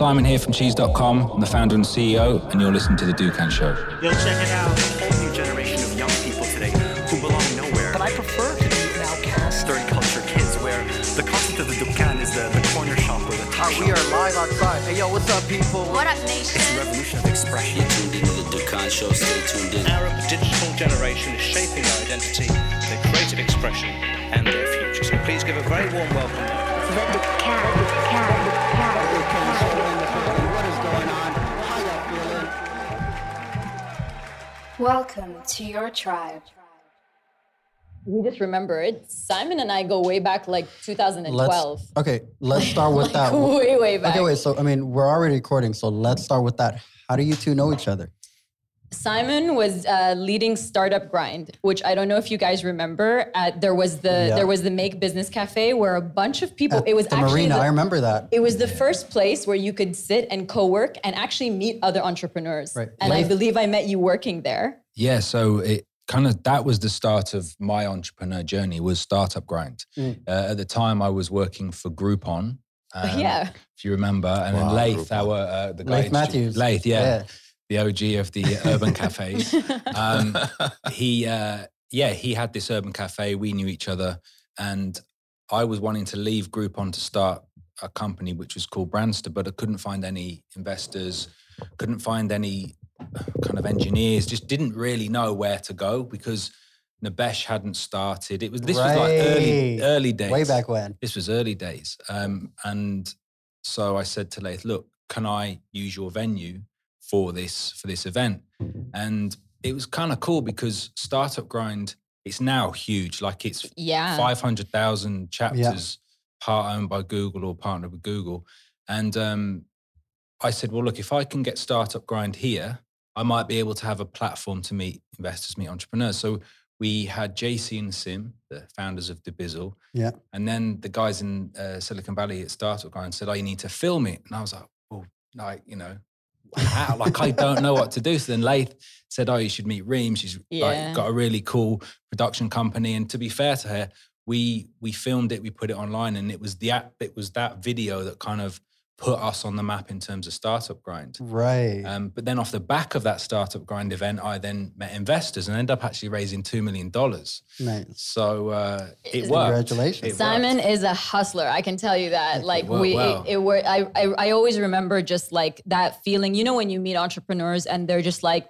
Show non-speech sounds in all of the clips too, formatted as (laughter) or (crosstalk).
Simon here from Cheeze.com. I'm the founder and CEO, and you're listening to The Dukkan Show. Yo, check it out. A whole new generation of young people today who belong nowhere. But I prefer to be an outcast. Third culture kids where the concept of the Dukkan is the, the corner shop or the Uh, top we shop. are live outside. Hey, yo, what's up, people? What up, nation? It's a revolution of expression. You're tuned into the Dukkan Show. Stay tuned in. Arab digital generation is shaping their identity, their creative expression, and their future. So please give a very warm welcome. What Welcome to your tribe. We just remembered Simon and I go way back like 2012. Let's, okay, let's (laughs) start with that. way, way back. Okay, wait. So, I mean, we're already recording, so let's start with that. How do you two know each other? Simon was uh, leading Startup Grind, which I don't know if you guys remember. At, there was the Yeah. there was the Make Business Cafe where a bunch of people. At it was the actually marina. the- I remember that. It was the first place where you could sit and co-work and actually meet other entrepreneurs. Right. And I believe I met you working there. Yeah, so it kind of that was the start of my entrepreneur journey was startup grind. Mm. Uh, at the time, I was working for Groupon. (laughs) um, yeah. if you remember, and Wow, then Lath, Groupon. our uh, the guy Laith in- Matthews. Lath, yeah, Yeah. The OG of the urban (laughs) cafes. Um, he, uh, yeah, he had this urban cafe. We knew each other, and I was wanting to leave Groupon to start a company which was called Brandster, but I couldn't find any investors, couldn't find any kind of engineers. Just didn't really know where to go because Nabesh hadn't started. It was this was like early early days, Way back when. this was early days. Um, and so I said to Laith, look, can I use your venue for this for this event? And it was kind of cool because Startup Grind, it's now huge. Like it's Yeah. 500,000 chapters, part owned by Google or partnered with Google. And um, I said, well, look, if I can get Startup Grind here, I might be able to have a platform to meet investors, meet entrepreneurs. So we had JC and Sim, the founders of Dubizzle. Yeah. And then the guys in uh, Silicon Valley at Startup Grind said, oh, you need to film it. And I was like, well, like, you know, how? like I don't know what to do. So then Lath said, oh, you should meet Reem. She's Yeah. like, got a really cool production company. And to be fair to her, we we filmed it, we put it online, and it was the app, it was that video that kind of put us on the map in terms of startup grind. Right. Um, but then off the back of that startup grind event, I then met investors and ended up actually raising two million dollars. nice. So uh, it worked. Congratulations. It Simon worked. is a hustler. I can tell you that. Like worked we, well. it, it were. I, I, I always remember just like that feeling. You know, when you meet entrepreneurs and they're just like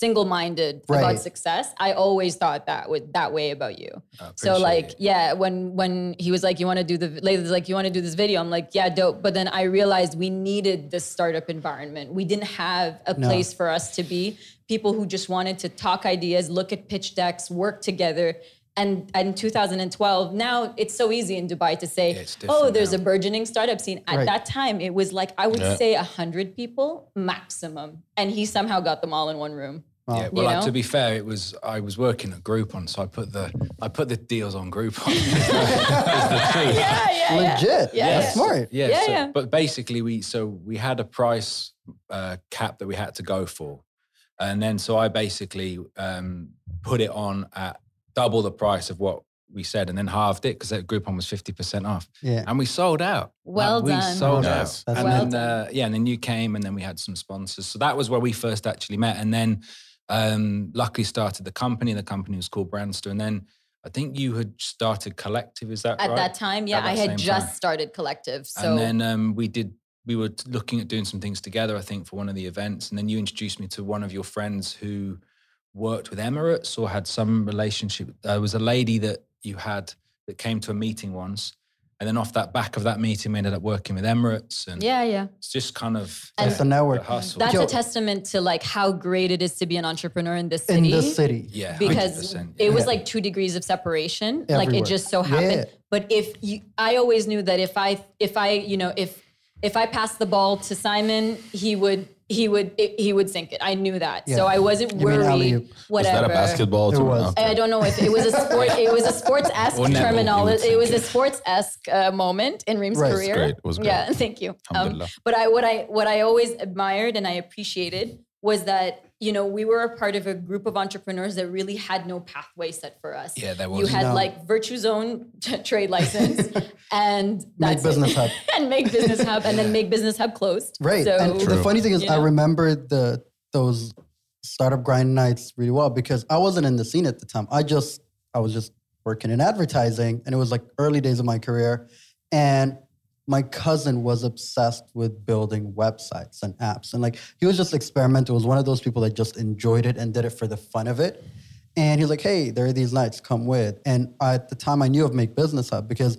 single-minded Right. about success. I always thought that with that way about you. So like, it. yeah, when when he was like, "You want to do the," Layla's like, "You want to do this video?" I'm like, "Yeah, dope." But then I realized we needed this startup environment. We didn't have a No. place for us to be people who just wanted to talk ideas, look at pitch decks, work together. And, and in 2012, now it's so easy in Dubai to say, Yeah, "Oh, there's now. a burgeoning startup scene." At Right. that time, it was like I would Yeah. say hundred people maximum, and he somehow got them all in one room. Wow. Yeah, well, like, to be fair, it was I was working at Groupon, so I put the I put the deals on Groupon. (laughs) Yeah, yeah, yeah. Legit. Yeah, That's yeah. smart. Yeah, Yeah, so, yeah. But basically, we so we had a price uh, cap that we had to go for, and then so I basically um, put it on at double the price of what we said, and then halved it because that Groupon was fifty percent off, Yeah. and we sold out. Well we done. sold Nice. out, That's and well then uh, yeah, and then you came, and then we had some sponsors. So that was where we first actually met, and then um, luckily started the company. The company was called Brandster, and then. I think you had started Collective, is that At right? that time, yeah, At I had just time. started Collective. So and then um, we did we were looking at doing some things together i think for one of the events and then you introduced me to one of your friends who worked with emirates or had some relationship there was a lady that you had that came to a meeting once and then off that back of that meeting we ended up working with emirates and yeah, yeah. it's just kind of And It's a network. the hustle That's a testament to like how great it is to be an entrepreneur in this city. In this city. yeah Because 100%, it was yeah. like two degrees of separation. Like it just so happened. Yeah. But if you, I always knew that if I, if I, you know, if if I passed the ball to Simon, he would, he would, he would sink it. I knew that, so I wasn't You worried. alley-oop. Is Whatever. that a basketball? It was. I don't know if it was a sport. It was a sports esque Or terminology. It was a sports esque uh, moment in Reem's Right. Career. great. It was great. Yeah, (laughs) thank you. Um, Alhamdulillah. but I, what I, what I always admired and I appreciated was that you know, we were a part of a group of entrepreneurs that really had no pathway set for us. Yeah, that was You had No. like Virtuzone t- trade license (laughs) and Make that's it. Business Hub. (laughs) and make business hub and then make business hub closed. Right. So, and the funny thing is, you I remember the those startup grind nights really well because I wasn't in the scene at the time. I just I was just working in advertising, and it was like early days of my career. And my cousin was obsessed with building websites and apps, and like he was just experimental. he Was one of those people that just enjoyed it and did it for the fun of it. And he's like, "Hey, there are these nights. Come with." And at the time, I knew of Make Business Hub because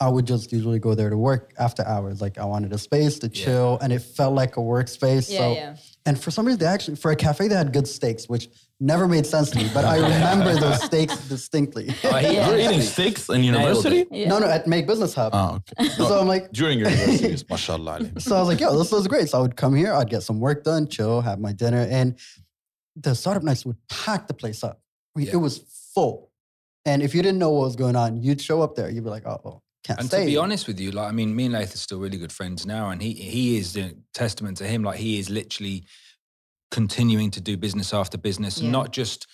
I would just usually go there to work after hours. Like I wanted a space to chill, and it felt like a workspace. Yeah, so, yeah. and for some reason, they actually for a cafe they had good steaks, which never made sense to me. But I remember those steaks distinctly. (laughs) Oh, he- You're eating steaks in university? Yeah. No, no, at Make Business Hub. Oh, okay. So I'm like, During your university, (laughs) mashallah. so I was like, yo, this was great. So I would come here, I'd get some work done, chill, have my dinner, and the startup nights would pack the place up. I mean, Yeah. It was full. And if you didn't know what was going on, you'd show up there. You'd be like, oh, well, can't And stay. to be honest with you, like I mean, me and Lath are still really good friends now, and he he is the testament to him. Like he is literally continuing to do business after business, Yeah. not just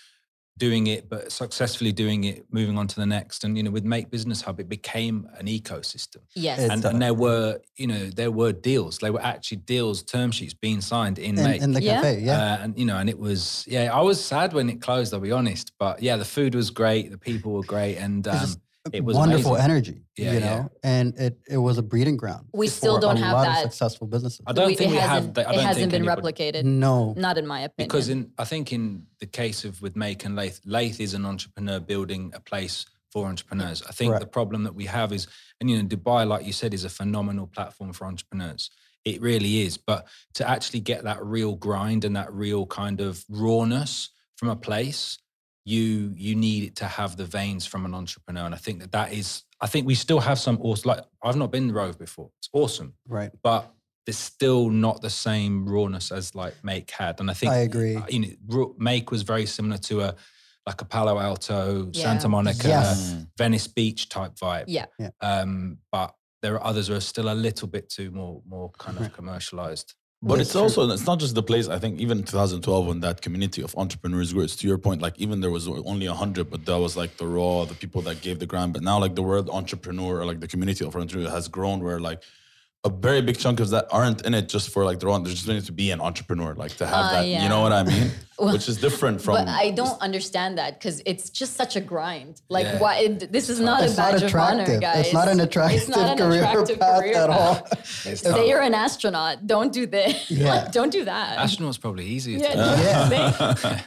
doing it, but successfully doing it, moving on to the next. And you know, with Make Business Hub, it became an ecosystem. Yes. It's- And, and there were, you know, there were deals. There were actually deals, term sheets being signed in in, Make. in the cafe, yeah. Uh, and you know, and it was yeah. I was sad when it closed. I'll be honest, but yeah, the food was great, the people were great, and um, just it was wonderful amazing. energy, Yeah, you yeah. know, and it it was a breeding ground. We still don't a have lot that- of successful businesses. I don't We- think it we have. hasn't, it hasn't been anybody- replicated. No, Not in my opinion. Because in I think in the case of with Make and Lath, Lath is an entrepreneur building a place for entrepreneurs. I think the problem that we have is, and you know, Dubai, like you said, is a phenomenal platform for entrepreneurs. It really is. But to actually get that real grind and that real kind of rawness from a place, you you need to have the veins from an entrepreneur. And I think that that is. I think we still have some awesome. Like I've not been to Rove before. It's awesome right. but there's still not the same rawness as like Make had. And I think I agree. uh, You know, Make was very similar to a like a Palo Alto, Yeah. Santa Monica, Yes. Venice Beach type vibe. yeah. Um, but there are others who are still a little bit too more more kind of commercialized. But That's it's also it's not just the place. I think even 2012 when that community of entrepreneurs grew. It's to your point. Like even there was only hundred, but that was like the raw, the people that gave the grant. But now like the word entrepreneur or like the community of entrepreneurs has grown. Where like a very big chunk of that aren't in it just for like the wrong. They're just in it to be an entrepreneur, like to have Uh, that. You know what I mean? (laughs) Which is different from. But I don't understand that because it's just such a grind. Like, Yeah. why? It, this is not It's a not badge of honor, attractive. guys. It's not an attractive It's not an career attractive path career at all. path. (laughs) It's Say tough. you're an astronaut. Don't do this. Yeah. Like, (laughs) don't do that. Astronaut's probably easier. yeah, Yeah.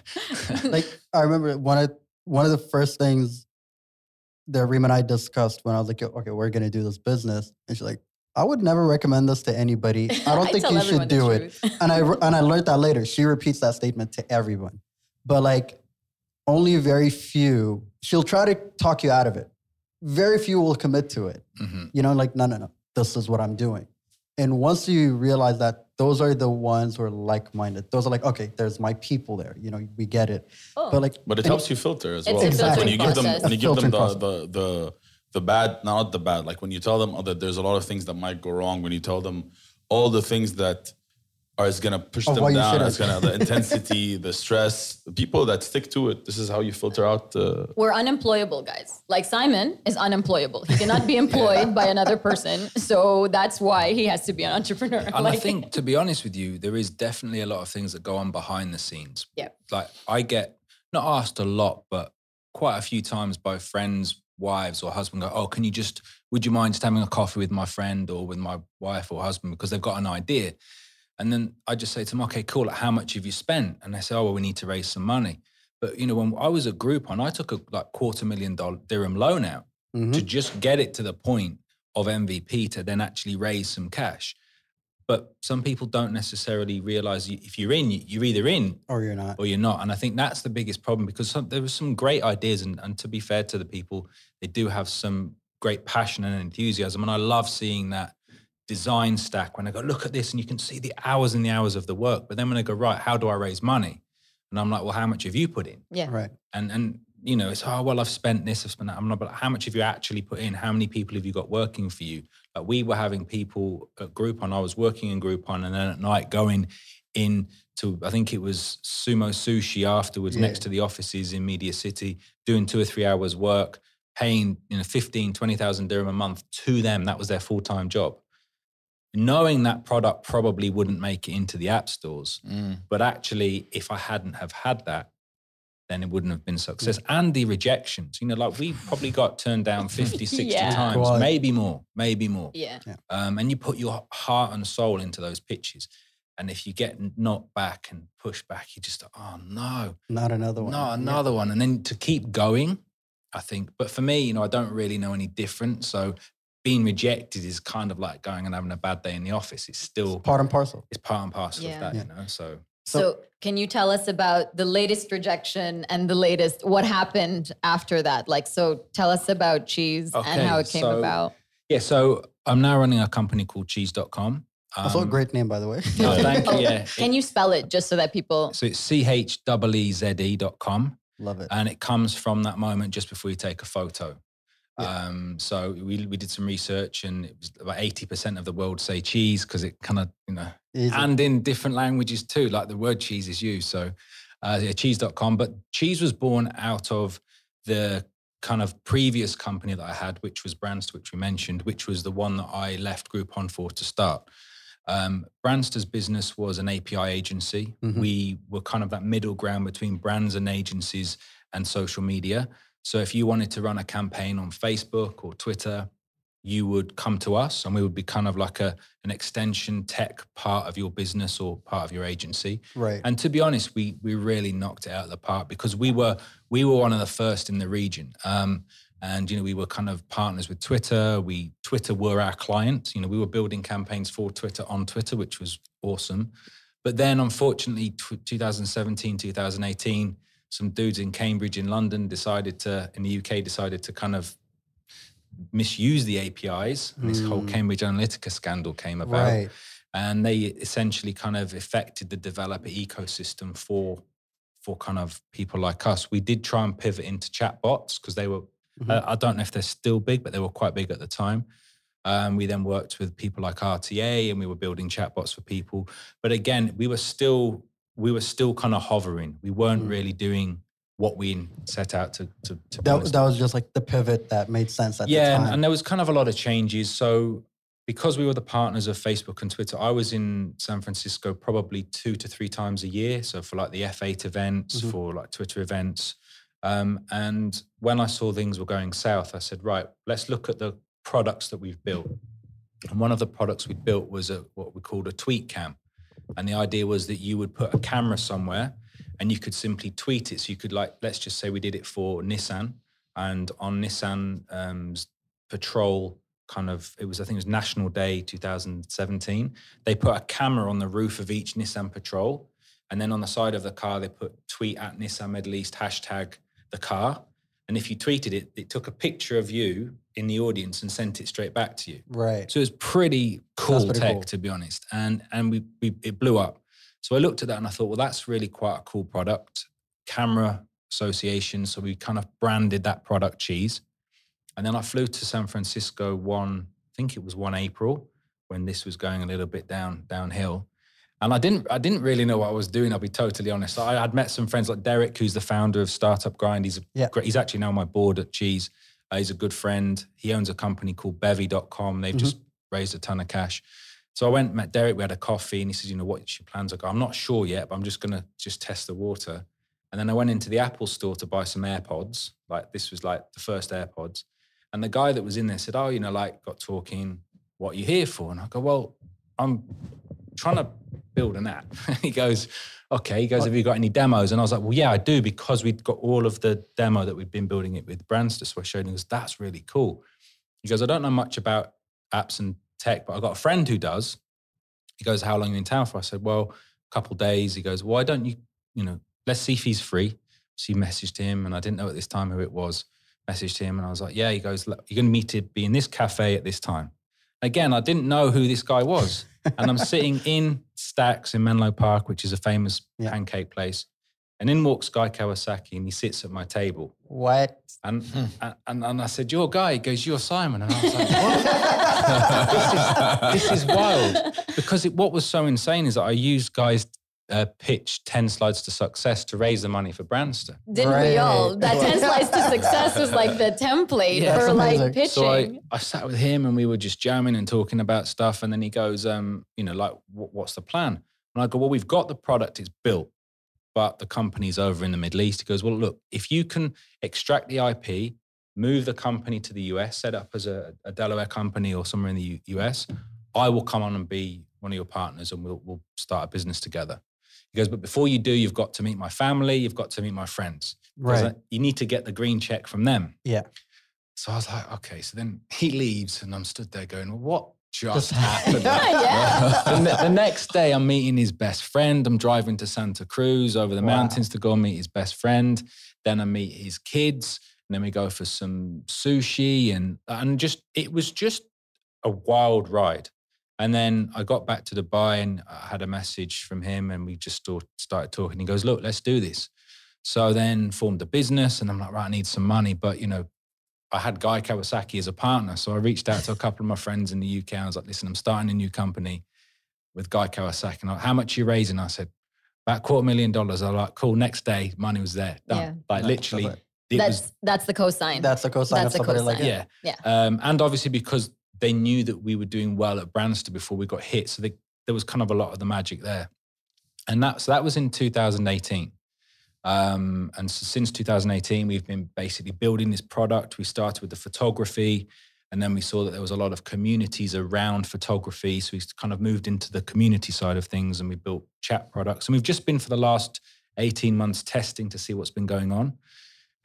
like I remember one of one of the first things that Reem and I discussed when I was like, okay, we're gonna do this business, and she's like, I would never recommend this to anybody. (laughs) I don't I think you should do it. And I and I (laughs) learned that later. She repeats that statement to everyone, but like only very few. She'll try to talk you out of it. Very few will commit to it. Mhm. You know, like no, no, no. This is what I'm doing. And once you realize that those are the ones who are like-minded, those are like, okay, there's my people there. You know, we get it. Oh. But like, But it and- helps you filter as It's well. a When you give them when you give them the, the the the bad, not the bad. Like when you tell them oh, that there's a lot of things that might go wrong. When you tell them all the things that are is gonna push Of them down. It's gonna the (laughs) intensity, the stress. The people that stick to it. This is how you filter out. the. We're unemployable, guys. Like Simon is unemployable. He cannot be (laughs) employed by another person. So that's why he has to be an entrepreneur. And I think, to be honest with you, there is definitely a lot of things that go on behind the scenes. Yeah. Like I get not asked a lot, but quite a few times by friends, wives, or husband go, "Oh, can you just? Would you mind just having a coffee with my friend or with my wife or husband because they've got an idea?" And then I just say to them, "Okay, cool. Like, how much have you spent?" And they say, "Oh, well, we need to raise some money." But you know, when I was at Groupon, I took a like quarter million dollar dirham loan out Mhm. to just get it to the point of MVP to then actually raise some cash. But some people don't necessarily realize if you're in, you- you're either in or you're not. or you're not. And I think that's the biggest problem because some, there were some great ideas. And, and to be fair to the people, they do have some great passion and enthusiasm. And I love seeing that design stack when I go, look at this, and you can see the hours and the hours of the work. But then when I go, right, how do I raise money? And I'm like, well, how much have you put in? yeah. Right. and and you know it's oh well I've spent this I've spent that I'm not but how much have you actually put in how many people have you got working for you like we were having people at Groupon I was working in Groupon and then at night going in to I think it was Sumo Sushi afterwards, Yeah. next to the offices in Media City, doing two or three hours work, paying you know 15, 20,000 dirham a month to them. That was their full time job. Knowing that product probably wouldn't make it into the app stores, Mm. but actually, if I hadn't have had that, then it wouldn't have been success. And the rejections, you know, like we probably got turned down (laughs) 50, 60 Yeah. times, Right. maybe more, maybe more. Yeah. Um, and you put your heart and soul into those pitches. And if you get knocked back and pushed back, you just, oh no, Not another one. no, Yeah. another one. And then to keep going, I think. But for me, you know, I don't really know any different. So being rejected is kind of like going and having a bad day in the office. It's still Part and parcel. it's part and parcel Yeah. of that, Yeah. you know. So So, can you tell us about the latest rejection and the latest what happened after that? Like, so tell us about Cheeze and how it came so- about. yeah, so I'm now running a company called Cheeze.com. Also a Um, great name, by the way. (laughs) Oh, thank you. (laughs) Yeah. Can you spell it just so that people? So it's C H E E Z E dot com. Love it. and it comes from that moment just before you take a photo. Yeah. Um, so we we did some research, and it was about eighty percent of the world say cheese because it kind of you know, Easy. and in different languages too, like the word cheese is used. So uh, yeah, Cheeze.com, but Cheeze was born out of the kind of previous company that I had, which was Brandster, which we mentioned, which was the one that I left Groupon for to start. Um, Brandster's business was an API agency. Mhm. We were kind of that middle ground between brands and agencies and social media. So if you wanted to run a campaign on Facebook or Twitter, you would come to us and we would be kind of like a an extension tech part of your business or part of your agency. right. And to be honest, we we really knocked it out of the park because we were we were one of the first in the region. Um, and you know, we were kind of partners with Twitter. We Twitter were our client. You know, we were building campaigns for Twitter on Twitter, which was awesome. But then, unfortunately, tw 2017, 2018, some dudes in Cambridge, in London, decided to in the UK decided to kind of misuse the APIs. And this whole Mm. Cambridge Analytica scandal came about right. and they essentially kind of affected the developer ecosystem for for kind of people like us. We did try and pivot into chatbots because they were Mhm. uh, I don't know if they're still big, but they were quite big at the time. Um, we then worked with people like RTA, and we were building chatbots for people. But again, we were still we were still kind of hovering. We weren't Mm. really doing what we set out to to. to That, that was just like the pivot that made sense at yeah, the and, time. and there was kind of a lot of changes. So because we were the partners of Facebook and Twitter, I was in San Francisco probably two to three times a year. So for like the F8 events, Mhm. for like Twitter events. Um, and when I saw things were going south, I said, right, let's look at the products that we've built. And one of the products we built was a what we called a tweet cam. And the idea was that you would put a camera somewhere and you could simply tweet it. So you could like, let's just say we did it for Nissan and on Nissan um, patrol kind of it was I think it was National Day 2017. They put a camera on the roof of each Nissan patrol, and then on the side of the car they put tweet at Nissan Middle East hashtag the car. And if you tweeted it, it took a picture of you in the audience and sent it straight back to you. right. So it was pretty cool pretty tech, cool. to be honest. And and we, we it blew up. So I looked at that and I thought, well, that's really quite a cool product. Camera association. So we kind of branded that product Cheeze. And then I flew to San Francisco one, I think it was one April when this was going a little bit down downhill. And I didn't I didn't really know what I was doing, I'll be totally honest. I, I'd met some friends like Derek, who's the founder of Startup Grind. He's a Yeah. great, he's actually now on my board at Cheeze. Uh, he's a good friend. He owns a company called Bevy.com. They've Mhm. just raised a ton of cash. So I went, met Derek, we had a coffee, and he said, you know, what's your plans? I go, I'm not sure yet, but I'm just gonna just test the water. And then I went into the Apple store to buy some AirPods. Like this was like the first AirPods. And the guy that was in there said, Oh, you know, like got talking, what are you here for? And I go, Well, I'm trying to build an app. (laughs) he goes, Okay. He goes, Have you got any demos? And I was like, Well, yeah, I do, because we'd got all of the demo that we'd been building it with Brandster. So I showed him, he goes, That's really cool. He goes, I don't know much about apps and tech, but I've got a friend who does. He goes, How long are you in town for? I said, Well, a couple days. He goes, Why don't you, you know, let's see if he's free. So he messaged him, and I didn't know at this time who it was. Messaged him, and I was like, "Yeah." He goes, "You're going to meet to be in this cafe at this time." Again, I didn't know who this guy was, and I'm sitting (laughs) in Stacks in Menlo Park, which is a famous Yeah. pancake place. And in walks Guy Kawasaki, and he sits at my table. What? And, and, and and I said, "You're Guy." He goes, "You're Simon." And I was like, "What?" (laughs) this, is, this is wild because it, what was so insane is that I used Guy's uh, pitched 10 slides to success to raise the money for Brandster. Didn't we all? Right. That 10 (laughs) slides to success was like the template Yeah. for That's like pitching. So I, I sat with him and we were just jamming and talking about stuff. And then he goes, um, you know, like, "Wh- what's the plan? And I go, well, we've got the product, it's built, but the company's over in the Middle East. He goes, well, look, if you can extract the IP, move the company to the US, set up as a, a Delaware company or somewhere in the U- US, I will come on and be one of your partners and we'll, we'll start a business together. He goes, but before you do, you've got to meet my family, you've got to meet my friends. He goes, Right. You need to get the green check from them. Yeah. So I was like, okay. So then he leaves, and I'm stood there going, well, what just Just- (laughs) happened? Yeah. (laughs) the, the next day, I'm meeting his best friend. I'm driving to Santa Cruz over the Wow. mountains to go and meet his best friend. Then I meet his kids, and then we go for some sushi, and and just it was just a wild ride. And then I got back to Dubai and I had a message from him, and we just started talking. He goes, "Look, let's do this." So then formed a business, and I'm like, "Right, I need some money," but you know, I had Guy Kawasaki as a partner, so I reached out to a couple of my friends in the UK. I was like, "Listen, I'm starting a new company with Guy Kawasaki, and I, how much are you raising?" I said, "About quarter million dollars." I was like, "Cool." Next day, money was there, done. Yeah. Like literally, that's was that's the cosign. That's the cosign That's of a somebody like cosign. it. yeah. Yeah. Um, and obviously because they knew that we were doing well at Brandster before we got hit, so they, there was kind of a lot of the magic there. And that so that was in 2018. Um, and so since 2018, we've been basically building this product. We started with the photography, and then we saw that there was a lot of communities around photography. So we kind of moved into the community side of things, and we built chat products. And we've just been for the last 18 months testing to see what's been going on.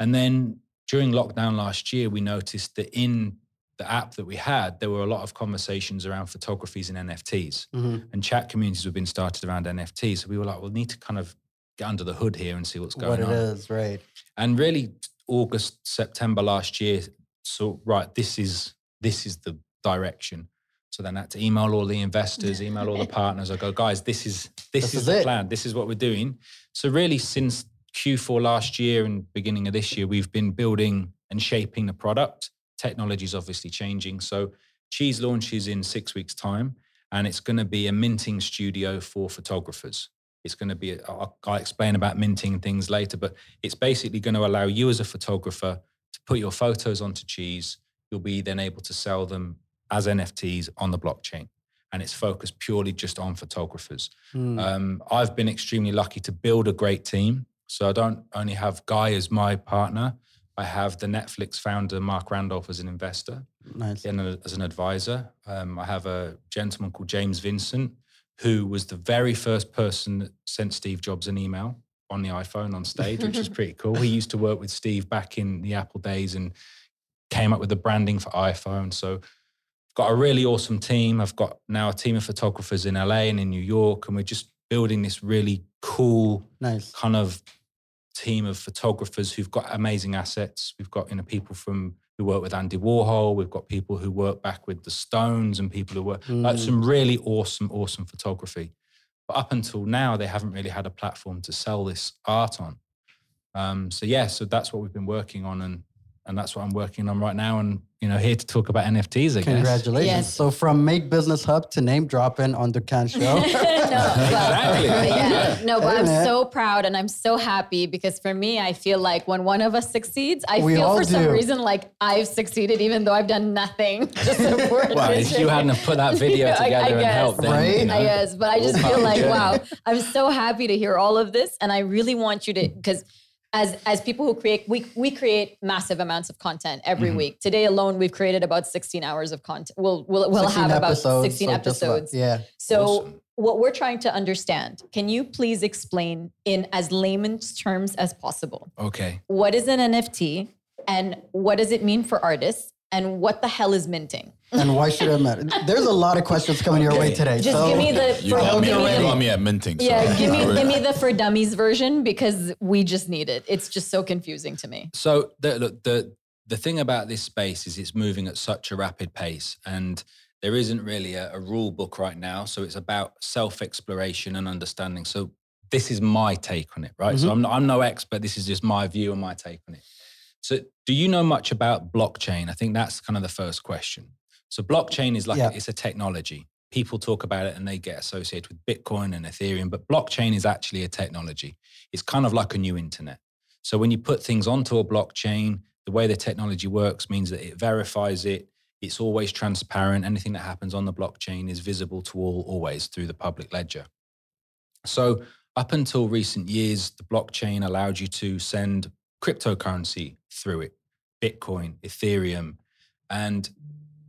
And then during lockdown last year, we noticed that in the app that we had, there were a lot of conversations around photographies and NFTs. Mhm. And chat communities were being started around NFTs. So we were like, we'll need to kind of get under the hood here and see what's going on. What it is, right? And really, August, September last year, so right, this is this is the direction. So then I had to email all the investors, email all the (laughs) partners. I go, guys, this is this, This is, is the it. plan. This is what we're doing. So really, since Q4 last year and beginning of this year, we've been building and shaping the product. Technology is obviously changing. So Cheeze launches in six weeks' time, and it's going to be a minting studio for photographers. It's going to be, a- I'll, I'll explain about minting things later, but it's basically going to allow you as a photographer to put your photos onto Cheeze. You'll be then able to sell them as NFTs on the blockchain. And it's focused purely just on photographers. Hmm. Um, I've been extremely lucky to build a great team. So I don't only have Guy as my partner, I have the Netflix founder, Marc Randolph, as an investor nice. and a- as an advisor. Um, I have a gentleman called James Vincent, who was the very first person that sent Steve Jobs an email on the iPhone on stage, which is (laughs) pretty cool. He used to work with Steve back in the Apple days and came up with the branding for iPhone. So got a really awesome team. I've got now a team of photographers in LA and in New York, and we're just building this really cool Nice. kind of team of photographers who've got amazing assets. We've got you know people from who work with Andy Warhol. We've got people who work back with the Stones and people who work like Mm. some really awesome, awesome photography. But up until now, they haven't really had a platform to sell this art on. Um, so yeah, so that's what we've been working on, and and that's what I'm working on right now. And you know, here to talk about NFTs, I guess. Congratulations. Yes. So from Make Business Hub to name dropping on the Can Show. (laughs) no, Exactly. (laughs) but, yeah, no, but Hey, I'm man. so proud and I'm so happy because for me, I feel like when one of us succeeds, I We feel all for some reason like I've succeeded, even though I've done nothing (laughs) to support Well, if you hadn't have put that video I- I together and guess. helped, then Right? you know, I guess, but I just feel like the wow. I'm so happy to hear all of this, and I really want you to because as as people who create, we we create massive amounts of content every Mm-hmm. week. Today alone, we've created about 16 hours of content. We'll we'll, we'll 16 have about 16 so just about- episodes. yeah. So Awesome. what we're trying to understand, can you please explain in as layman's terms as possible? Okay. What is an NFT and what does it mean for artists and what the hell is minting? And why should it matter? There's a lot of questions coming your way today. Just so give me the You for- got, me, give me you got me at minting. So yeah, give me give me the for dummies version because we just need it. It's just so confusing to me. So the look, the the thing about this space is it's moving at such a rapid pace, and there isn't really a, a rule book right now. So it's about self exploration and understanding. So this is my take on it, right? So mm-hmm. I'm I'm no expert. This is just my view and my take on it. So do you know much about blockchain? I think that's kind of the first question. So blockchain is like Yeah. it's a technology. people talk about it and they get associated with Bitcoin and Ethereum, but blockchain is actually a technology. It's kind of like a new internet. So when you put things onto a blockchain, the way the technology works means that it verifies it. It's always transparent. Anything that happens on the blockchain is visible to all always through the public ledger. So up until recent years, the blockchain allowed you to send cryptocurrency through it, Bitcoin, Ethereum. And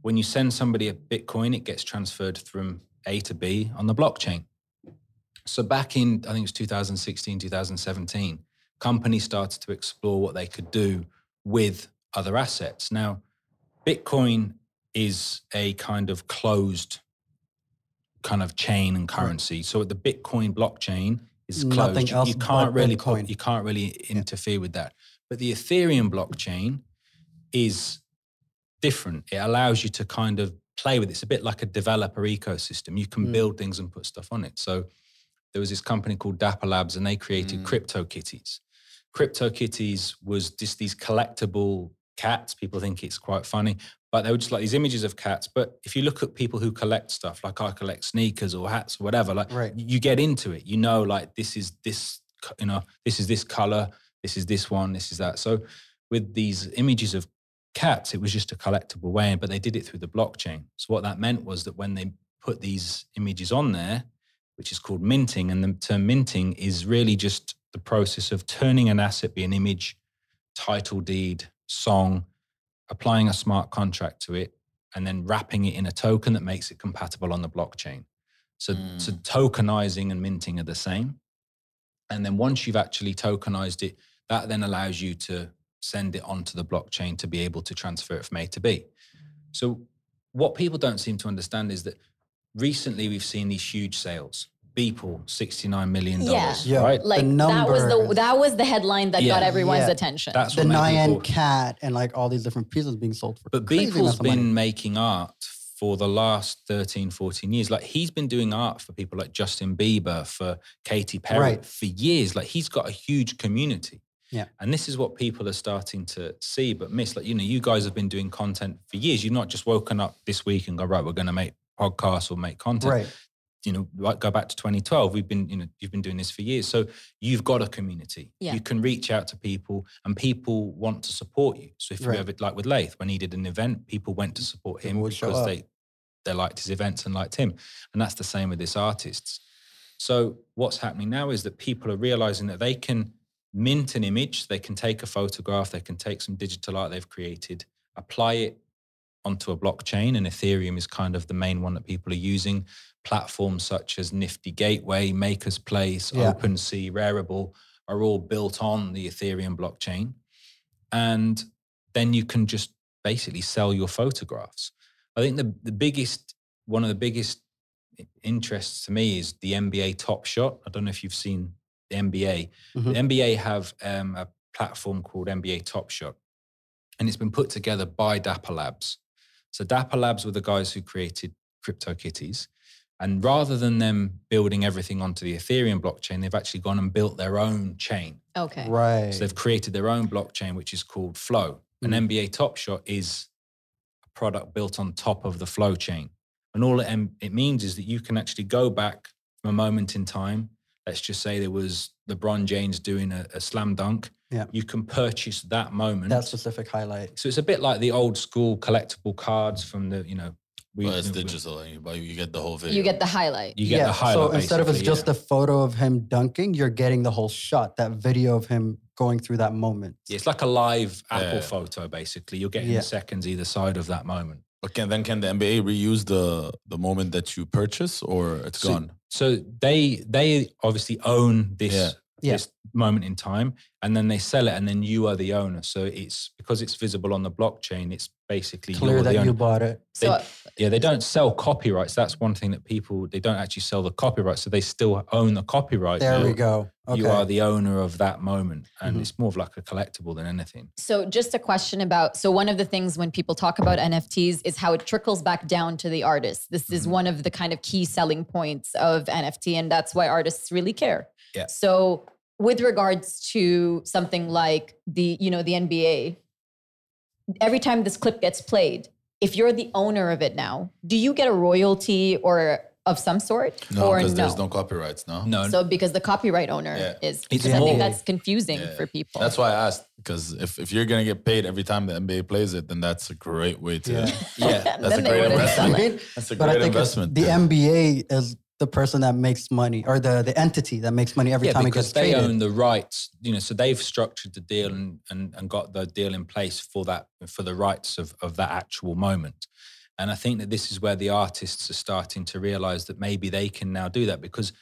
when you send somebody a Bitcoin, it gets transferred from A to B on the blockchain. So back in, I think it was 2016, 2017, companies started to explore what they could do with other assets. Now, Bitcoin is a kind of closed kind of chain and currency. So the Bitcoin blockchain is closed. You- can't really Bitcoin. you can't really interfere with that. But the Ethereum blockchain is different. It allows you to kind of play with it. It's a bit like a developer ecosystem. You can Mm. build things and put stuff on it. So there was this company called Dapper Labs and they created Crypto Kitties. Crypto Kitties was just these collectible cats. People think it's quite funny, but they were just like these images of cats. But if you look at people who collect stuff, like I collect sneakers or hats or whatever, like Right. you get into it. You know, like this is this, you know, this is this color, this is this one, this is that. So with these images of cats, it was just a collectible way, but they did it through the blockchain. So what that meant was that when they put these images on there, which is called minting, and the term minting is really just the process of turning an asset, be an image, title deed, song, applying a smart contract to it, and then wrapping it in a token that makes it compatible on the blockchain. So, hmm. so tokenizing and minting are the same. And then once you've actually tokenized it, that then allows you to send it onto the blockchain to be able to transfer it from A to B. So, what people don't seem to understand is that recently we've seen these huge sales. Beeple, $69 million, Yeah. Yeah. right? Like that was the numbers. that was the headline that Yeah. got everyone's Yeah. attention. That's the what made Nyan people- cat and like all these different pieces being sold for But crazy Beeple's amounts money. been making art for the last 13, 14 years. Like he's been doing art for people like Justin Bieber, for Katy Perry Right. for years. Like he's got a huge community. Yeah. And this is what people are starting to see but miss. Like, you know, you guys have been doing content for years. You've not just woken up this week and go, right, we're going to make podcasts or make content. right. You know, like go back to 2012. We've been, you know, you've been doing this for years. So you've got a community. Yeah. You can reach out to people and people want to support you. So if Right. you have it like with Lath, when he did an event, people went to support him People would show because they they liked his events and liked him. And that's the same with this artists. So what's happening now is that people are realizing that they can mint an image, they can take a photograph, they can take some digital art they've created, apply it onto a blockchain, and Ethereum is kind of the main one that people are using. Platforms such as Nifty Gateway, Maker's Place, Yeah. OpenSea, Rarible are all built on the Ethereum blockchain. And then you can just basically sell your photographs. I think the, the biggest, one of the biggest interests to me is the NBA Top Shot. I don't know if you've seen the NBA. Mhm. The NBA have um, a platform called NBA Top Shot, and it's been put together by Dapper Labs. So Dapper Labs were the guys who created CryptoKitties. And rather than them building everything onto the Ethereum blockchain, they've actually gone and built their own chain. okay. Right. So they've created their own blockchain, which is called Flow. An Mm. NBA Top Shot is a product built on top of the Flow chain. And all it, it means is that you can actually go back from a moment in time. Let's just say there was LeBron James doing a, a slam dunk. Yeah. You can purchase that moment. that specific highlight. so it's a bit like the old school collectible cards from the, you know, we, Well, it's we- digital. You, but you get the whole video. You get the highlight. You get the highlight. So instead of it's just yeah. a photo of him dunking, you're getting the whole shot, that video of him going through that moment. Yeah, It's like a live Apple Yeah. photo, basically. You're getting Yeah. the seconds either side of that moment. But can, then can the NBA reuse the the moment that you purchase, or it's So- gone? So they they obviously own this Yeah. Yeah. this moment in time, and then they sell it, and then you are the owner. So it's because it's visible on the blockchain. It's basically Clear you're that the you owner. bought it. So Yeah, they don't sell copyrights. That's one thing that people they don't actually sell the copyright. So they still own the copyright. There we You're- go. Okay. You are the owner of that moment, and Mhm. it's more of like a collectible than anything. So, just a question about so one of the things when people talk about NFTs is how it trickles back down to the artist. This is Mhm. one of the kind of key selling points of NFT, and that's why artists really care. Yeah. So, with regards to something like the you know the NBA, every time this clip gets played, if you're the owner of it now, do you get a royalty or of some sort? No, or because there's no copyrights. No. No, So because the copyright owner Yeah. is, It's because I think that's confusing Yeah. for people. That's why I asked because if, if you're gonna get paid every time the NBA plays it, then that's a great way to. Yeah. (laughs) yeah, that's a Then they great wouldn't investment. That's a but I great think investment. the yeah. NBA is the person that makes money, or the the entity that makes money every yeah, time it because gets they traded. own the rights. You know, so they've structured the deal and, and and got the deal in place for that for the rights of of that actual moment. And I think that this is where the artists are starting to realize that maybe they can now do that because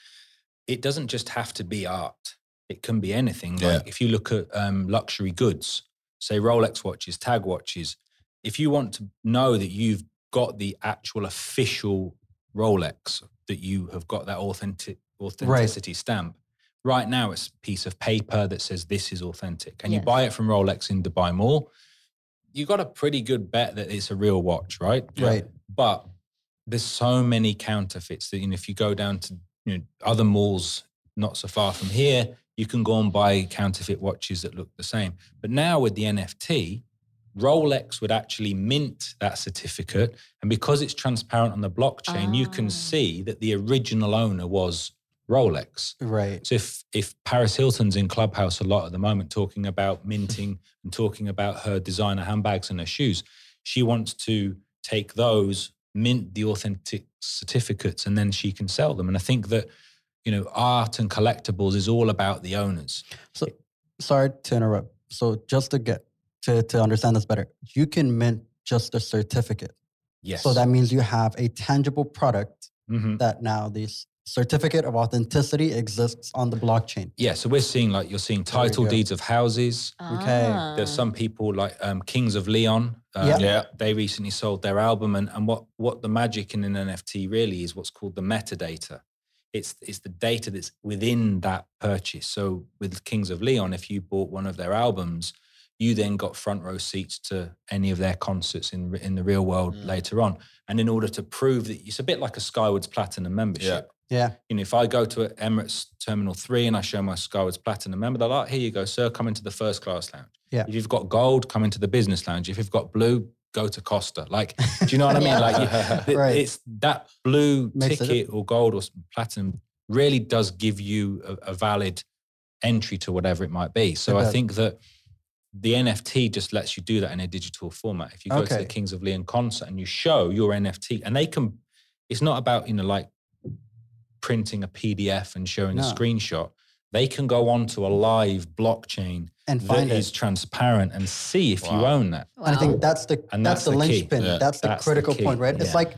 it doesn't just have to be art. It can be anything. Yeah. Like if you look at um, luxury goods, say Rolex watches, tag watches, if you want to know that you've got the actual official Rolex, that you have got that authentic authenticity stamp. Right now, it's a piece of paper that says this is authentic, and you buy it from Rolex in Dubai Mall. You got a pretty good bet that it's a real watch, right? Right. But there's so many counterfeits that you know, if you go down to you know, other malls not so far from here, you can go and buy counterfeit watches that look the same. But now with the NFT, Rolex would actually mint that certificate. And because it's transparent on the blockchain, you Ah. can see that the original owner was Rolex. right. So if if Paris Hilton's in Clubhouse a lot at the moment talking about minting (laughs) and talking about her designer handbags and her shoes, she wants to take those, mint the authentic certificates, and then she can sell them. And I think that you know art and collectibles is all about the owners. So sorry to interrupt. So just to get to, to understand this better, you can mint just a certificate. Yes. So that means you have a tangible product Mhm. that now this certificate of authenticity exists on the blockchain. Yeah, so we're seeing like you're seeing title deeds of houses. Okay. Ah. There's some people like um, Kings of Leon. Um, Yeah. Yeah. They recently sold their album, and, and what what the magic in an NFT really is what's called the metadata. It's it's the data that's within that purchase. So with Kings of Leon, if you bought one of their albums, you then got front row seats to any of their concerts in in the real world Mm. later on. And in order to prove that it's a bit like a Skywards Platinum membership. Yeah. You know, if I go to Emirates Terminal 3 and I show my Skywards Platinum member, they're like, here you go, sir, come into the first class lounge. Yeah. If you've got gold, come into the business lounge. If you've got blue, go to Costa. Like, do you know what I (laughs) mean? Yeah. Like, you, (laughs) it- Right. it's that blue Makes ticket or gold or platinum really does give you a, a valid entry to whatever it might be. So It I does. think that the NFT just lets you do that in a digital format. If you go to the Kings of Leon concert and you show your NFT, and they can, it's not about, you know, like printing a PDF and showing a screenshot. They can go onto a live blockchain And find is it. transparent and see if you own that. And I think that's the And that's, that's the, the key. linchpin. Yeah. That's the That's critical key. point, right? It's like,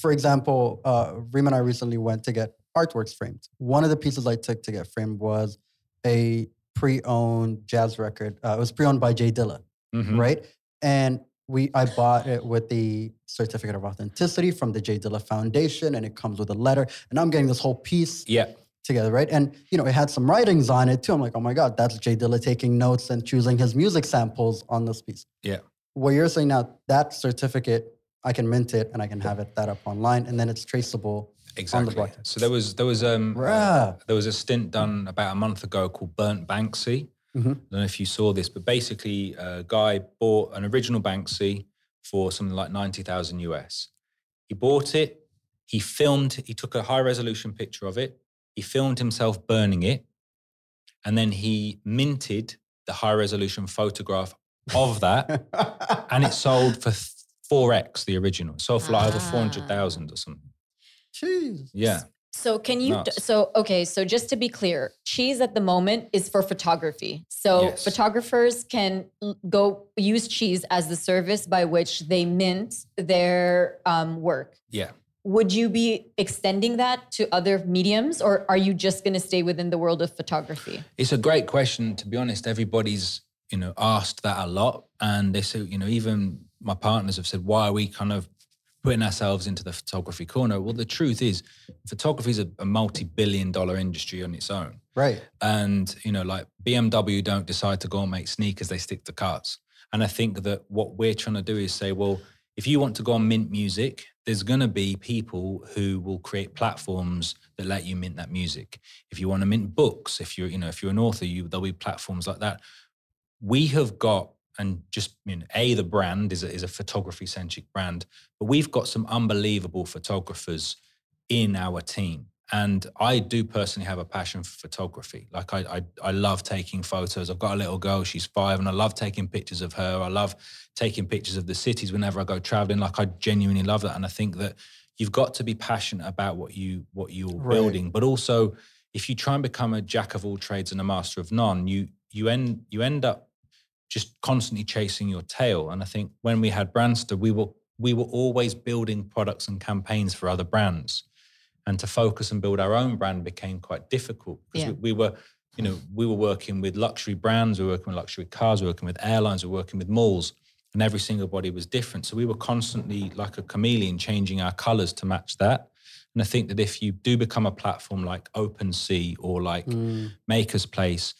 for example, uh, Reem and I recently went to get artworks framed. One of the pieces I took to get framed was a pre-owned jazz record. Uh, it was pre-owned by Jay Dilla, Mhm. right? And we I bought it with the certificate of authenticity from the Jay Dilla Foundation, and it comes with a letter. And I'm getting this whole piece Yeah. together, right? And you know, it had some writings on it too. I'm like, oh my god, that's Jay Dilla taking notes and choosing his music samples on this piece. Yeah. What you're saying now, that certificate, I can mint it and I can have it that up online, and then it's traceable Exactly. on the. So there was there was um Bruh. there was a stint done about a month ago called Burnt Banksy. Mhm. I don't know if you saw this, but basically a guy bought an original Banksy for something like 90,000 US. He bought it, he filmed, he took a high resolution picture of it, he filmed himself burning it, and then he minted the high resolution photograph of that, (laughs) and it sold for 4x the original. It sold for like over Ah. 400,000 or something. Jeez. Yeah. So can you? Nuts. So okay. So just to be clear, Cheeze at the moment is for photography. So Yes. photographers can go use Cheeze as the service by which they mint their um, work. Yeah. Would you be extending that to other mediums, or are you just going to stay within the world of photography? It's a great question. To be honest, everybody's you know asked that a lot, and they say you know even my partners have said, why are we kind of putting ourselves into the photography corner? Well, the truth is, photography is a, a multi-billion-dollar industry on its own, Right. and you know like BMW don't decide to go and make sneakers; they stick to cars. And I think that what we're trying to do is say, well, if you want to go and mint music, there's going to be people who will create platforms that let you mint that music. If you want to mint books, if you're, you know, if you're an author, you there'll be platforms like that. We have got and just you know, a the brand is a, is a photography centric brand, but we've got some unbelievable photographers in our team. And I do personally have a passion for photography. Like I, I, I love taking photos. I've got a little girl; she's five, and I love taking pictures of her. I love taking pictures of the cities whenever I go traveling. Like I genuinely love that, and I think that you've got to be passionate about what you what you're Right. building, but also if you try and become a jack of all trades and a master of none, you you end you end up just constantly chasing your tail. And I think when we had Brandster, we were we were always building products and campaigns for other brands, and to focus and build our own brand became quite difficult because Yeah. we, we were. You know, we were working with luxury brands, we were working with luxury cars, we were working with airlines, we were working with malls, and every single body was different. So we were constantly like a chameleon, changing our colors to match that. And I think that if you do become a platform like OpenSea or like Mm. MakersPlace,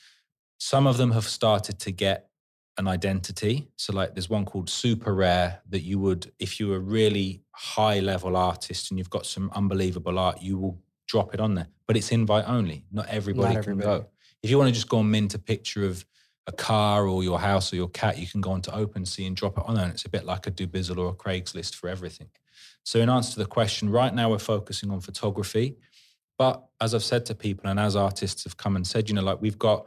some of them have started to get an identity. So, like, there's one called SuperRare that you would, if you're a really high level artist and you've got some unbelievable art, you will drop it on there. But it's invite only. Not everybody Not can go. If you want to just go and mint a picture of a car or your house or your cat, you can go onto OpenSea and drop it on there. And it's a bit like a Dubizzle or a Craigslist for everything. So, in answer to the question, right now we're focusing on photography. But as I've said to people, and as artists have come and said, you know, like we've got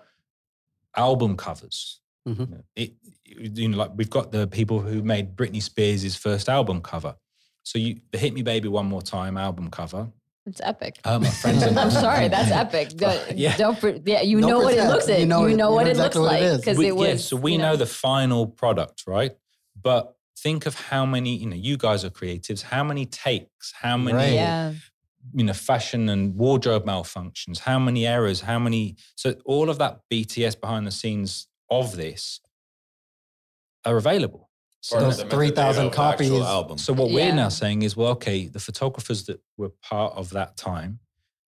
album covers. Mhm. You know, It, you know, like we've got the people who made Britney Spears' first album cover. So you, the "Hit Me Baby One More Time" album cover. It's epic. Uh, my friends, (laughs) I'm sorry, that's (laughs) epic. Don't, Yeah. don't yeah, you Don't know what it looks like. You know it- you know what it looks what like because we, it was. yeah, so we you know. the final product, right? But think of how many, you know, you guys are creatives. How many takes? How many, Right. Yeah, you know, fashion and wardrobe malfunctions? How many errors? How many? So all of that BTS behind the scenes of this are available. So Those 3,000 of the actual copies. album. So what we're now saying is, well, okay, the photographers that were part of that time,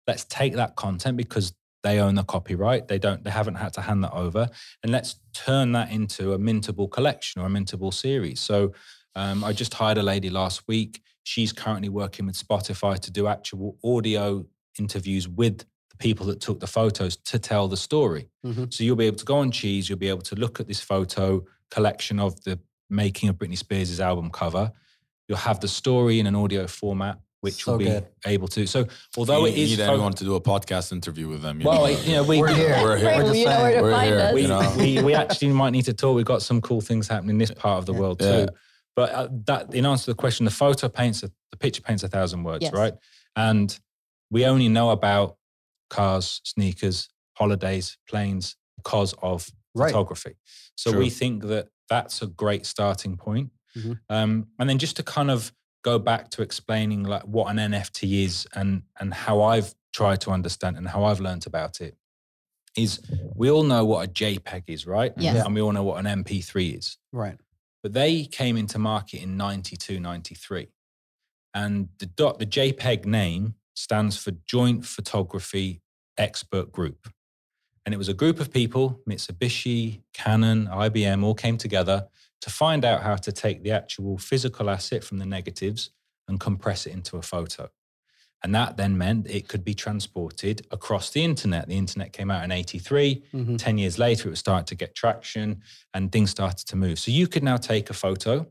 let's take that content because they own the copyright. They don't. They haven't had to hand that over, and let's turn that into a mintable collection or a mintable series. So um, I just hired a lady last week. She's currently working with Spotify to do actual audio interviews with the people that took the photos to tell the story. Mhm. So you'll be able to go on Cheeze. You'll be able to look at this photo collection of the making of Britney Spears' album cover. You'll have the story in an audio format, which So will be good. able to. So although you it is, need fo- anyone to do a podcast interview with them. You well, know, you know, we We're here. We're here. We're you know where to. We're find here. us. we, you know. we, we actually might need to talk. We've got some cool things happening in this part of the world too. Yeah. But uh, that, in answer to the question, the photo paints, a, the picture paints a thousand words, Yes. right? And we only know about cars, sneakers, holidays, planes because of Right. photography. So True. we think that that's a great starting point. Mhm. Um, and then just to kind of go back to explaining like what an NFT is and and how I've tried to understand and how I've learned about it is we all know what a JPEG is, right? Yes. And we all know what an MP3 is. Right. But they came into market in 92, 93. And the dot, the JPEG name stands for Joint Photography Expert Group. And it was a group of people, Mitsubishi, Canon, IBM, all came together to find out how to take the actual physical asset from the negatives and compress it into a photo. And that then meant it could be transported across the internet. The internet came out in 83. Mhm. 10 years later, it was starting to get traction and things started to move. So you could now take a photo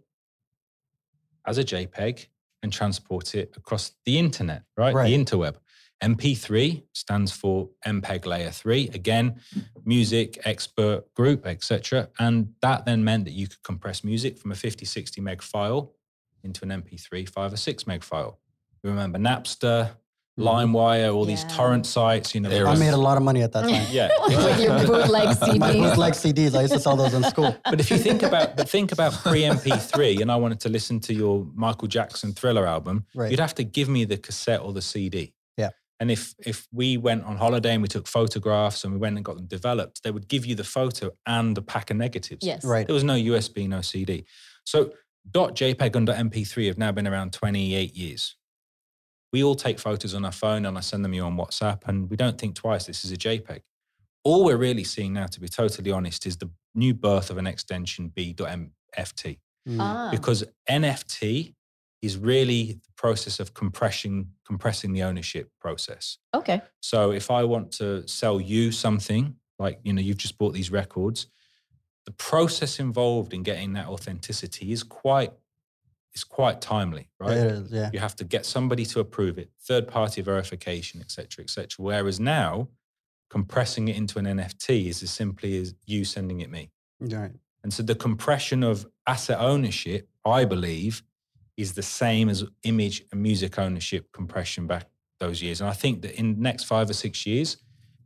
as a JPEG and transport it across the internet, right? Right. The interweb. MP3 stands for MPEG layer 3. Again, music expert group, etc. And that then meant that you could compress music from a 50, 60 meg file into an MP3, 5 or 6 meg file. You remember Napster, mm-hmm. LimeWire, all these torrent sites, you know. There I was- made a lot of money at that time. yeah. (laughs) with your bootleg (laughs) My CDs. bootleg CDs. I used to sell those in school. But if you think about but think about pre MP3 and I wanted to listen to your Michael Jackson Thriller album, Right. you'd have to give me the cassette or the CD. Yeah. And if if we went on holiday and we took photographs and we went and got them developed, they would give you the photo and a pack of negatives. Yes. Right. There was no USB, no CD. So dot .jpeg and .mp3 have now been around 28 years. We all take photos on our phone and I send them you on WhatsApp and we don't think twice this is a JPEG. All we're really seeing now, to be totally honest, is the new birth of an extension B.mft Mm. Ah, because NFT is really the process of compressing compressing the ownership process. okay. So if I want to sell you something, like you know, you've just bought these records, the process involved in getting that authenticity is quite is quite timely, right? It is, yeah. You have to get somebody to approve it, third party verification, et cetera, et cetera. Whereas now, compressing it into an NFT is as simply as you sending it me. Right. And so the compression of asset ownership, I believe, is the same as image and music ownership compression back those years. And I think that in the next five or six years,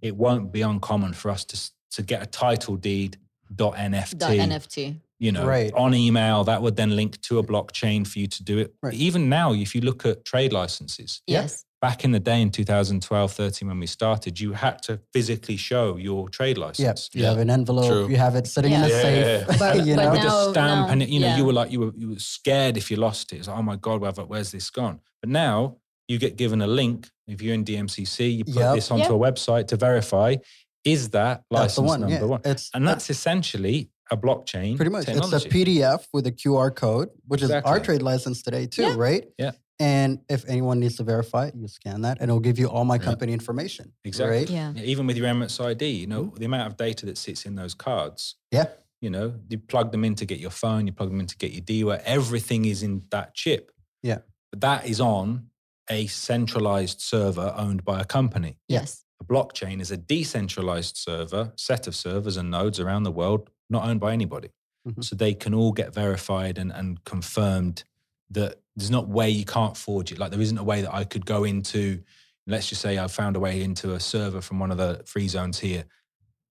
it won't be uncommon for us to, to get a title deed dot NFT, Dot NFT. you know, Right. on email that would then link to a blockchain for you to do it. Right. Even now, if you look at trade licenses, Yes. Back in the day in 2012, 13, when we started, you had to physically show your trade Yeah. license. You have an envelope. True. You have it sitting in a Yeah. Yeah, safe. yeah, (laughs) yeah. But- you know? with now- the stamp now- and it, you know yeah. you were like you were you were scared if you lost it. It's like oh my god, where, where's this gone? But now you get given a link if you're in DMCC, you put Yep. this onto Yep. a website to verify is that That's the license one. number Yeah. one, It's and that's essentially a blockchain. pretty much technology. it's a PDF with a QR code, which is our trade license today too, Yeah. right? Yeah. And if anyone needs to verify it, you scan that, and it'll give you all my Yeah. company information. Exactly. Right? Yeah. Yeah, even with your Emirates ID, you know the amount of data that sits in those cards. Yeah. You know, you plug them in to get your phone, you plug them in to get your DEWA. Everything is in that chip. Yeah. But that is on a centralized server owned by a company. Yes. A blockchain is a decentralized server, set of servers and nodes around the world, not owned by anybody. Mhm. So they can all get verified and, and confirmed that there's not way you can't forge it. Like there isn't a way that I could go into, let's just say I found a way into a server from one of the free zones here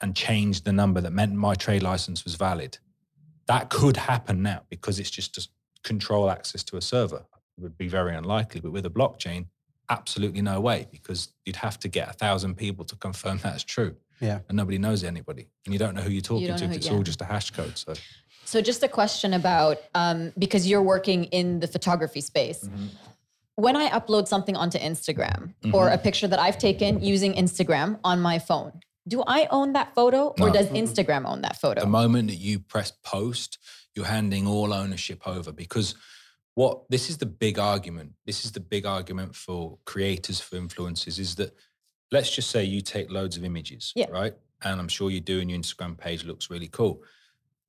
and change the number that meant my trade license was valid. That could happen now because it's just to control access to a server. It would be very unlikely. But with a blockchain, absolutely no way because you'd have to get a thousand people to confirm (laughs) that's true. Yeah. And nobody knows anybody. And you don't know who you're talking don't to who- it's yeah. all just a hash code. So So just a question about um, because you're working in the photography space. Mm-hmm. When I upload something onto Instagram or a picture that I've taken using Instagram on my phone, do I own that photo or No. does Instagram own that photo? the moment that you press post, you're handing all ownership over because what this is the big argument. This is the big argument for creators, for influencers, is that let's just say you take loads of images, Yeah. right? And I'm sure you do, and your Instagram page looks really cool.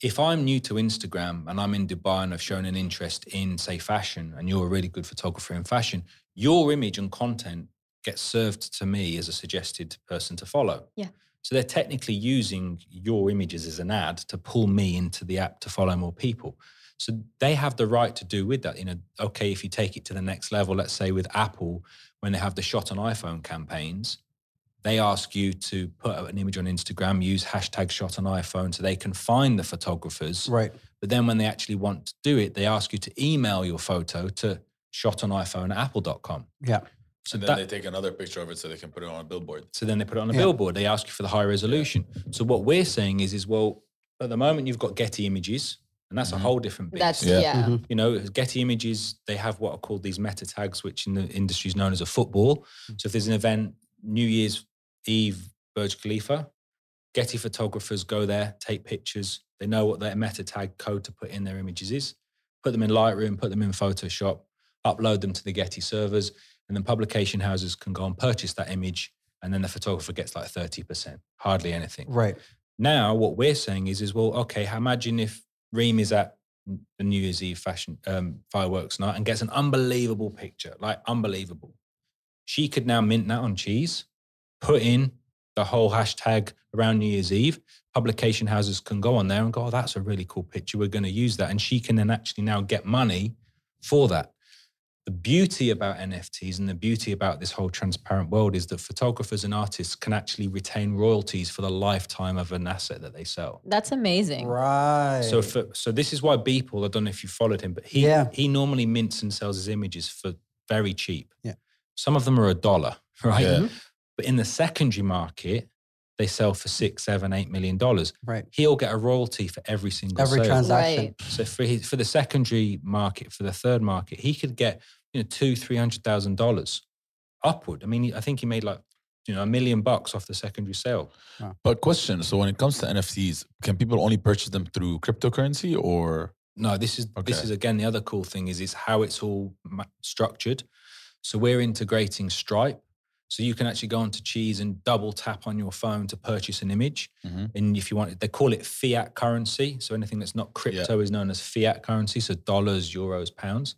If I'm new to Instagram and I'm in Dubai and I've shown an interest in, say, fashion, and you're a really good photographer in fashion, your image and content gets served to me as a suggested person to follow. Yeah. So they're technically using your images as an ad to pull me into the app to follow more people. So they have the right to do with that. You know, okay, if you take it to the next level, let's say with Apple, when they have the shot on iPhone campaigns, they ask you to put an image on Instagram, use hashtag shot on iPhone so they can find the photographers. Right. But then when they actually want to do it, they ask you to email your photo to shot on iPhone at apple.com. Yeah. So and then that, they take another picture of it so they can put it on a billboard. so then they put it on a Yeah. billboard. They ask you for the high resolution. So what we're saying is, is well, at the moment you've got Getty Images, and that's a whole different beast. That's Yeah. yeah. Mhm. you know, Getty Images, they have what are called these meta tags, which in the industry is known as a football. So if there's an event, New Year's Eve, Burj Khalifa, Getty photographers go there, take pictures. They know what their meta tag code to put in their images is. Put them in Lightroom, put them in Photoshop, upload them to the Getty servers, and then publication houses can go and purchase that image, and then the photographer gets like 30%, hardly anything. Right. Now, what we're saying is, is well, okay, imagine if Reem is at the New Year's Eve fashion um, fireworks night and gets an unbelievable picture, like unbelievable. She could now mint that on Cheeze, put in the whole hashtag around New Year's Eve. Publication houses can go on there and go, oh, that's a really cool picture. We're going to use that. And she can then actually now get money for that. The beauty about NFTs and the beauty about this whole transparent world is that photographers and artists can actually retain royalties for the lifetime of an asset that they sell. That's amazing. Right. So for so this is why Beeple, I don't know if you followed him, but he Yeah. he normally mints and sells his images for very cheap. Yeah. Some of them are a dollar, (laughs) right? Yeah. But in the secondary market, they sell for six, seven, eight million dollars. right. He'll get a royalty for every single Every sale. transaction. Right. So for his, for the secondary market, for the third market, he could get you know two, three hundred thousand dollars upward. I mean, I think he made like you know a million bucks off the secondary sale. But question: So when it comes to NFTs, can people only purchase them through cryptocurrency or? No, this is this is again the other cool thing is is how it's all structured. So we're integrating Stripe. So you can actually go onto Cheeze and double tap on your phone to purchase an image. Mhm. And if you want, they call it fiat currency. So anything that's not crypto is known as fiat currency. So dollars, euros, pounds.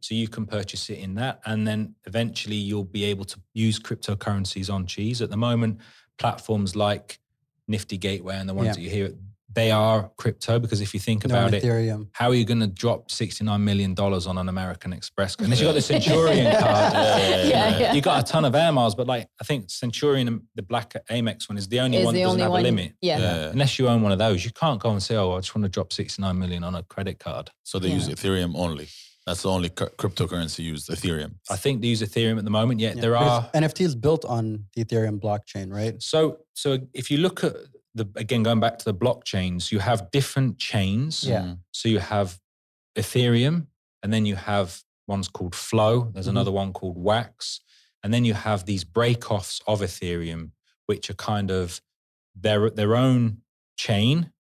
So you can purchase it in that, and then eventually you'll be able to use cryptocurrencies on Cheeze. At the moment, platforms like Nifty Gateway and the ones Yeah. that you hear, they are crypto because if you think They're on about it, Ethereum. how are you going to drop $69 million on an American Express? Unless you've got the (laughs) Centurion card. Yeah, yeah. You got a ton of air miles, but like I think Centurion, the black Amex one, is the only Is one that doesn't have one. a limit. Yeah. Yeah. Unless you own one of those, you can't go and say, "Oh, I just want to drop 69 million on a credit card." So they use Ethereum only. That's the only cu- cryptocurrency used, Ethereum. I think they use Ethereum at the moment. Yeah, Yeah, there because are. NFTs built on the Ethereum blockchain, right? So, so if you look at the again going back to the blockchains, you have different chains. Yeah. Mm. So you have Ethereum, and then you have ones called Flow. There's Mhm. another one called Wax, and then you have these breakoffs of Ethereum, which are kind of their their own chain,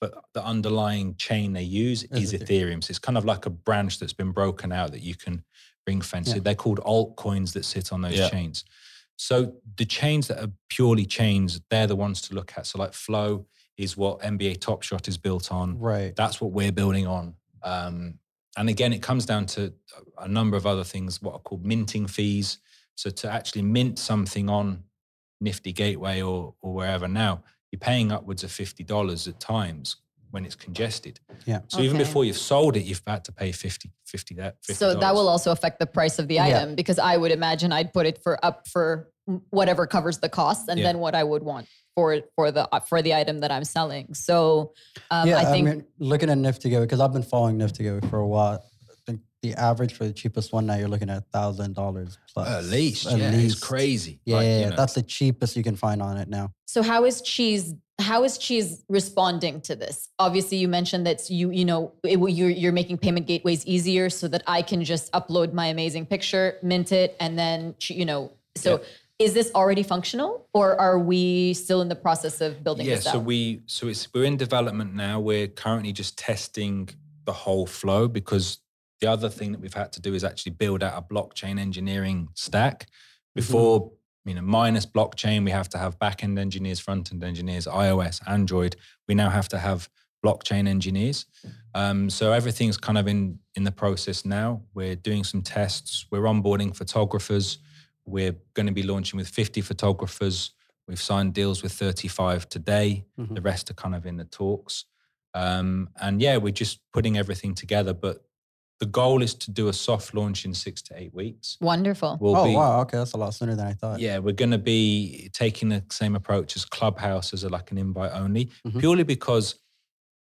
but the underlying chain they use Is is Ethereum. Ethereum. So it's kind of like a branch that's been broken out that you can ring fence Yeah. They're called altcoins that sit on those Yeah. chains. So the chains that are purely chains, they're the ones to look at. So like Flow is what NBA Top Shot is built on Right. that's what we're building on. Um, and again, it comes down to a number of other things, what are called minting fees. So to actually mint something on Nifty Gateway or or wherever now, you're paying upwards of fifty dollars at times when it's congested. Yeah. So even before you've sold it, you've had to pay 50 50 that. $50. So that will also affect the price of the Yeah. item because I would imagine I'd put it for up for whatever covers the cost and Yeah. then what I would want for for the for the item that I'm selling. So um, yeah, I think mean, looking at Nifty Gateway, because I've been following Nifty Gateway for a while. I think the average for the cheapest one now, you're looking at thousand dollars plus. at least, At yeah, least. it's crazy. Yeah, Like, yeah, you know, that's the cheapest you can find on it now. So how is Cheeze? How is Cheeze responding to this? Obviously, you mentioned that you you know it, you're you're making payment gateways easier so that I can just upload my amazing picture, mint it, and then you know. So is this already functional, or are we still in the process of building yeah this so we so it's we're in development now we're currently just testing the whole flow because the other thing that we've had to do is actually build out a blockchain engineering stack mm-hmm. before you know minus blockchain we have to have back-end engineers front-end engineers ios android we now have to have blockchain engineers um, so everything's kind of in in the process now we're doing some tests we're onboarding photographers we're going to be launching with 50 photographers We've signed deals with 35 today. Mhm. The rest are kind of in the talks. Um, and yeah, we're just putting everything together. But the goal is to do a soft launch in six to eight weeks. Wonderful. We'll oh be, wow, okay, that's a lot sooner than I thought. yeah, we're going to be taking the same approach as Clubhouse as a, like an invite only, Mhm. purely because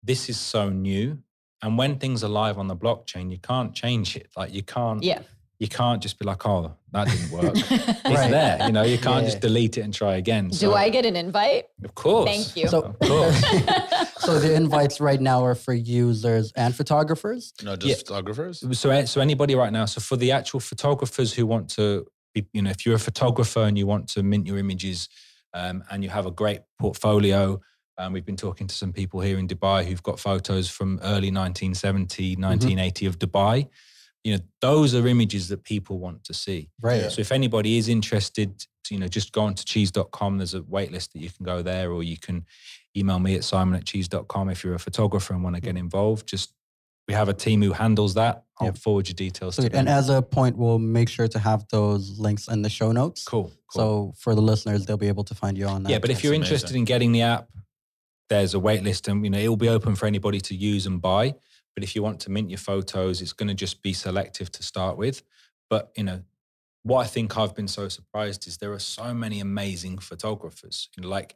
this is so new. And when things are live on the blockchain, you can't change it. Like you can't, Yeah. You can't just be like, oh, that didn't work. (laughs) it's Right. there. You know, you can't Yeah. just delete it and try again. Do I get an invite? Of course. Thank you. So, Of course. (laughs) so the invites right now are for users and photographers. No, just Yeah. photographers. so so anybody right now so for the actual photographers who want to be you know if you're a photographer and you want to mint your images um, and you have a great portfolio um, we've been talking to some people here in dubai who've got photos from early 1970 1980 of dubai you know those are images that people want to see Right. so if anybody is interested to, you know just go on to cheeze.com there's a wait list that you can go there or you can email me at simon at cheeze.com if you're a photographer and want to get involved just we have a team who handles that i'll Yep. forward your details them And as a point, we'll make sure to have those links in the show notes. cool, cool. So for the listeners, they'll be able to find you on that. yeah but if you're interested in getting the app there's a wait list and you know it will be open for anybody to use and buy but if you want to mint your photos it's going to just be selective to start with but you know what i think i've been so surprised is there are so many amazing photographers you know like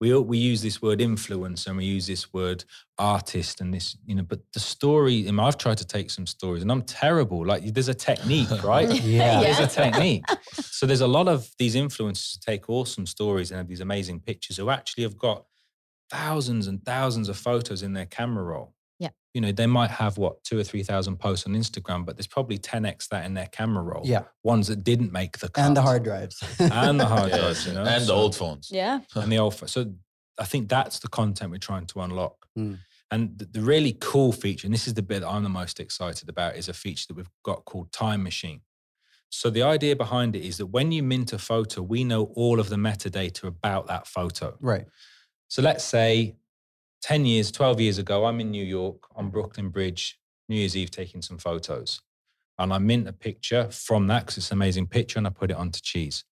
we all- we use this word influence and we use this word artist and this you know but the story I mean, i've tried to take some stories and i'm terrible like there's a technique (laughs) right (laughs) Yeah. there's a technique. (laughs) So there's a lot of these influencers who take awesome stories and have these amazing pictures who actually have got thousands and thousands of photos in their camera roll. Yeah. You know, they might have what two or three thousand posts on Instagram, but there's probably 10x that in their camera roll. Yeah. Ones that didn't make the cut. and the hard drives. And the hard (laughs) Yes, drives, you know. and the old phones. yeah. (laughs) and the old phones. So I think that's the content we're trying to unlock. Mm. And the, the really cool feature, and this is the bit that I'm the most excited about, is a feature that we've got called Time Machine. So the idea behind it is that when you mint a photo, we know all of the metadata about that photo. Right. So let's say 10 years, 12 years ago, I'm in New York on Brooklyn Bridge, New Year's Eve, taking some photos. And I mint a picture from that because it's an amazing picture and I put it onto Cheeze.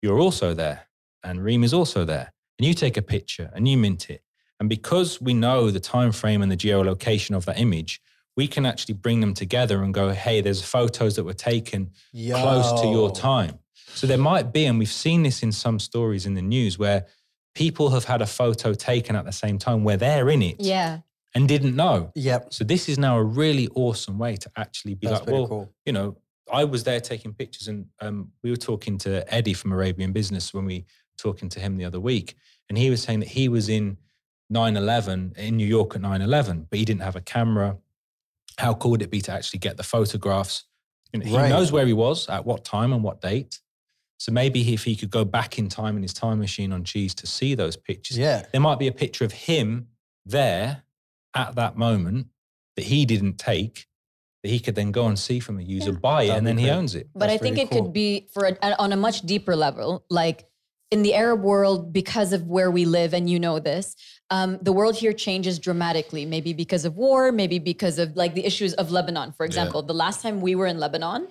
You're also there and Reem is also there. And you take a picture and you mint it. And because we know the time frame and the geolocation of that image, we can actually bring them together and go, hey, there's photos that were taken close to your time. So there might be, and we've seen this in some stories in the news where people have had a photo taken at the same time where they're in it Yeah. and didn't know. Yep. So this is now a really awesome way to actually be That's like, well, cool. you know, I was there taking pictures, and um, we were talking to Eddie from Arabian Business when we were talking to him the other week, and he was saying that he was in 9/11 in New York at 9/11, but he didn't have a camera. How cool would it be to actually get the photographs? You know, he Right. knows where he was at what time and what date. So maybe if he could go back in time in his time machine on Cheeze to see those pictures, Yeah. there might be a picture of him there at that moment that he didn't take that he could then go and see from a user, buy it, That'd and be then he owns it. But That's I think really it cool. could be for a, on a much deeper level, like in the Arab world, because of where we live, and you know this, um, the world here changes dramatically. Maybe because of war, maybe because of like the issues of Lebanon, for example. The last time we were in Lebanon, w-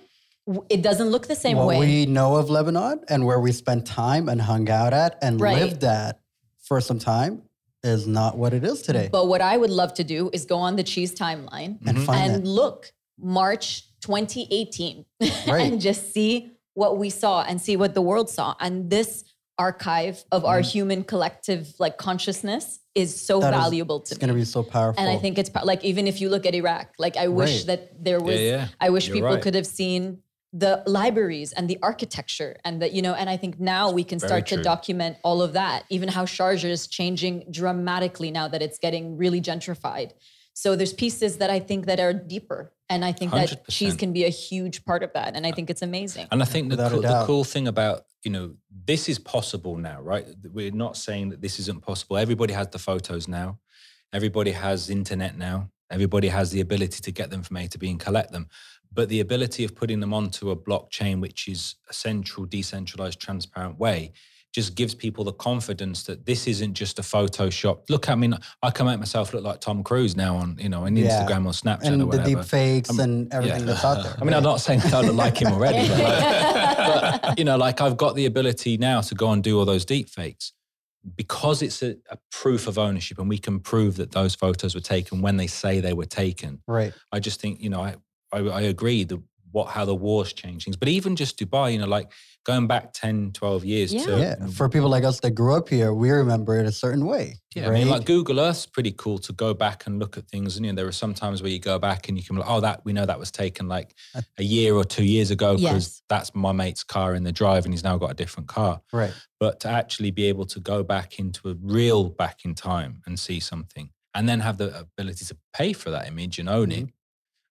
it doesn't look the same what way. we know of Lebanon and where we spent time and hung out at and Right. lived at for some time is not what it is today. But what I would love to do is go on the Cheeze timeline and find and look March 2018 (laughs) Right. and just see what we saw and see what the world saw. And this archive of our human collective like consciousness is so Mm-hmm. That is- valuable to It's going to be so powerful. and I think it's like even if you look at Iraq, like I wish Right. that there was yeah. I wish You're people right. could have seen the libraries and the architecture and that you know and I think now we can Very start to document all of that even how Sharjah is changing dramatically now that it's getting really gentrified so there's pieces that I think that are deeper and I think that Cheeze can be a huge part of that and I think it's amazing And I think the Without a cool, the cool thing about, you know, this is possible now, right? We're not saying that this isn't possible. Everybody has the photos now. Everybody has internet now. Everybody has the ability to get them from A to B and collect them. But the ability of putting them onto a blockchain, which is a central, decentralized, transparent way, just gives people the confidence that this isn't just a Photoshop. Look, I mean, I can make myself look like Tom Cruise now on, you know, on Yeah. Instagram or Snapchat and or the whatever. deep fakes and everything yeah. that's out there. (laughs) I mean, I'm not saying that I don't like him already, but, like, (laughs) but, you know, like I've got the ability now to go and do all those deep fakes because it's a, a proof of ownership and we can prove that those photos were taken when they say they were taken. right. I just think, you know, I, I, I agree the what how the wars change things. But even just Dubai, you know, like going back 10, 12 years Yeah. to Yeah. For people like us that grew up here, we remember it a certain way. yeah, right? I mean, like Google Earth's pretty cool to go back and look at things. And you know, there are some times where you go back and you can be like, oh, that we know that was taken like (laughs) a year or two years ago because Yes. that's my mate's car in the drive and he's now got a different car. right. But to actually be able to go back into a real back in time and see something and then have the ability to pay for that image and own Mm-hmm. it.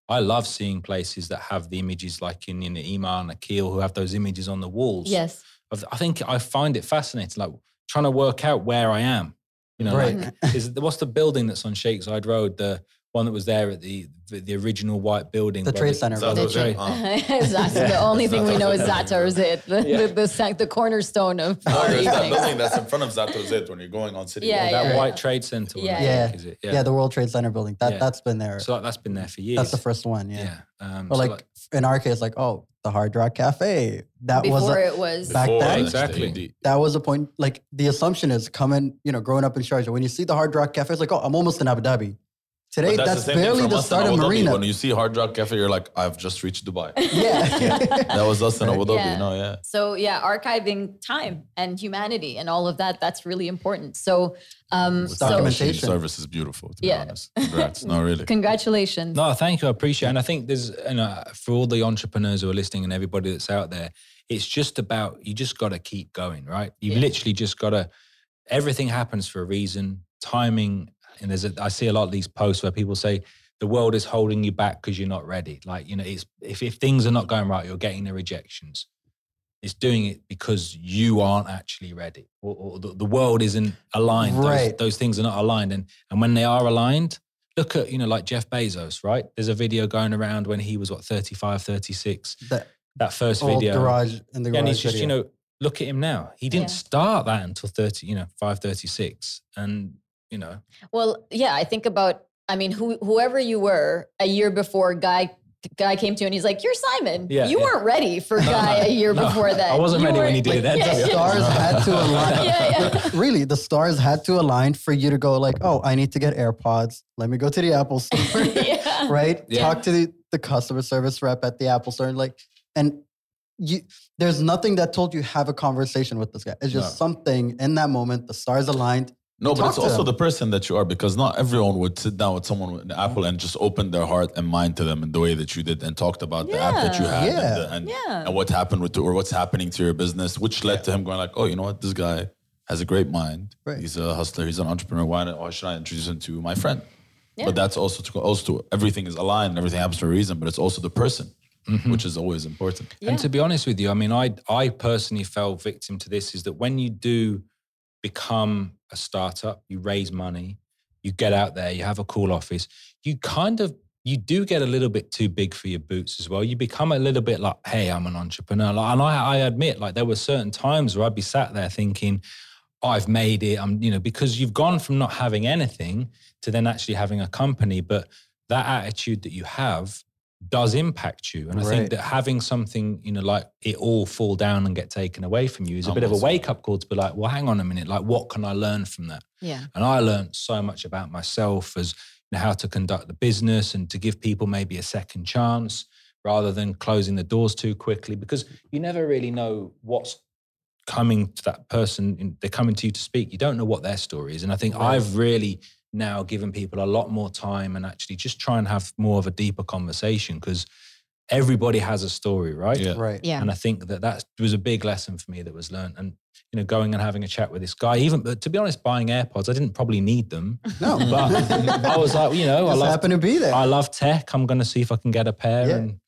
I love seeing places that have the images like in, in Iman and Akil who have those images on the walls yes I think I find it fascinating, like trying to work out where I am. You know, Right. like, is what's the building that's on Sheikh Zayed Road? The one that was there at the the, the original white building. The Trade Center. That the was Trade- it. Uh, (laughs) the only thing we know is Zata is it the, Yeah. the, the, sa- the cornerstone of (laughs) no, our there's that building that's in front of Zato Zed when you're going on City Yeah, Walk. that yeah. white trade center. one, I Yeah. Yeah. think, is it? Yeah. the World Trade Center building. That Yeah. that's been there. so that's been there for years. that's the first one. Yeah. Yeah. Um, Or so, like, in our case, like oh, the Hard Rock Cafe. That was before a, it was back Before then. Exactly. that was a point. Like the assumption is coming, you know, growing up in Sharjah. When you see the Hard Rock Cafe, it's like, oh, I'm almost in Abu Dhabi. Today, But that's, the barely the start of Marina. When you see Hard Rock Cafe, you're like, I've just reached Dubai. (laughs) yeah. (laughs) that was us in Abu Dhabi. Yeah. No, yeah. So yeah, archiving time and humanity and all of that, that's really important. So um It's so documentation. service is beautiful, to be Yeah. honest. Congrats. no, (laughs) really. congratulations. No, thank you. I appreciate it. And I think there's, you know, for all the entrepreneurs who are listening and everybody that's out there, it's just about, you just got to keep going, right? You've Yeah. literally just got to, everything happens for a reason, timing. And there's a, I see a lot of these posts where people say, the world is holding you back because you're not ready. Like, you know, it's, if, if things are not going right, you're getting the rejections. It's doing it because you aren't actually ready or, or the, the world isn't aligned. Those, Right. those things are not aligned. And, and when they are aligned, look at, you know, like Jeff Bezos, right? There's a video going around when he was, what, 35, 36, That- that first video. garage in the garage and he's just, video. you know, look at him now. He didn't Yeah. start that until 30, you know, 536. And, you know, Well, yeah, I think about. I mean, who, whoever you were a year before, guy guy came to you and he's like, "You're Simon. Yeah, you yeah. weren't ready for (laughs) guy a year No, before that. I wasn't You ready when he did that. (laughs) Yeah, to be yeah. stars (laughs) had to align. Yeah, yeah. Really, the stars had to align for you to go like, oh, I need to get AirPods. Let me go to the Apple store, Yeah. right? Yeah. Talk to the, the customer service rep at the Apple store, and like, and you. There's nothing that told you have a conversation with this guy. It's just No. something in that moment. The stars aligned. No, but it's also them. the person that you are because not everyone would sit down with someone with an mm-hmm. apple and just open their heart and mind to them in the way that you did and talked about the app that you had Yeah. and, the, and, Yeah. and what happened with the, or what's happening to your business, which led to him going like, oh, you know what, this guy has a great mind. Right. He's a hustler. He's an entrepreneur. Why, not- why should I introduce him to my friend? Yeah. But that's also to, also to, everything is aligned. Everything happens for a reason. But it's also the person, mm-hmm. which is always important. Yeah. And to be honest with you, I mean, I I personally fell victim to this is that when you do become a startup, you raise money, you get out there, you have a cool office, you kind of you do get a little bit too big for your boots as well. You become a little bit like, hey, I'm an entrepreneur. Like, and I, I admit, like there were certain times where I'd be sat there thinking, I've made it. I'm, you know, because you've gone from not having anything to then actually having a company. But that attitude that you have does impact you. And I Right. think that having something, you know, like it all fall down and get taken away from you is a bit of a wake up call to be like, well, hang on a minute, like what can I learn from that? Yeah. And I learned so much about myself as you know, how to conduct the business and to give people maybe a second chance rather than closing the doors too quickly because you never really know what's coming to that person. They're coming to you to speak. You don't know what their story is. And I think I've really now giving people a lot more time and actually just try and have more of a deeper conversation because everybody has a story, right? Yeah. Right. Yeah. And I think that that was a big lesson for me that was learned. And, you know, going and having a chat with this guy, even, but to be honest, buying AirPods, I didn't probably need them. No, But I was like, you know, (laughs) I just love, happened to be there. I love tech. I'm going to see if I can get a pair Yeah. and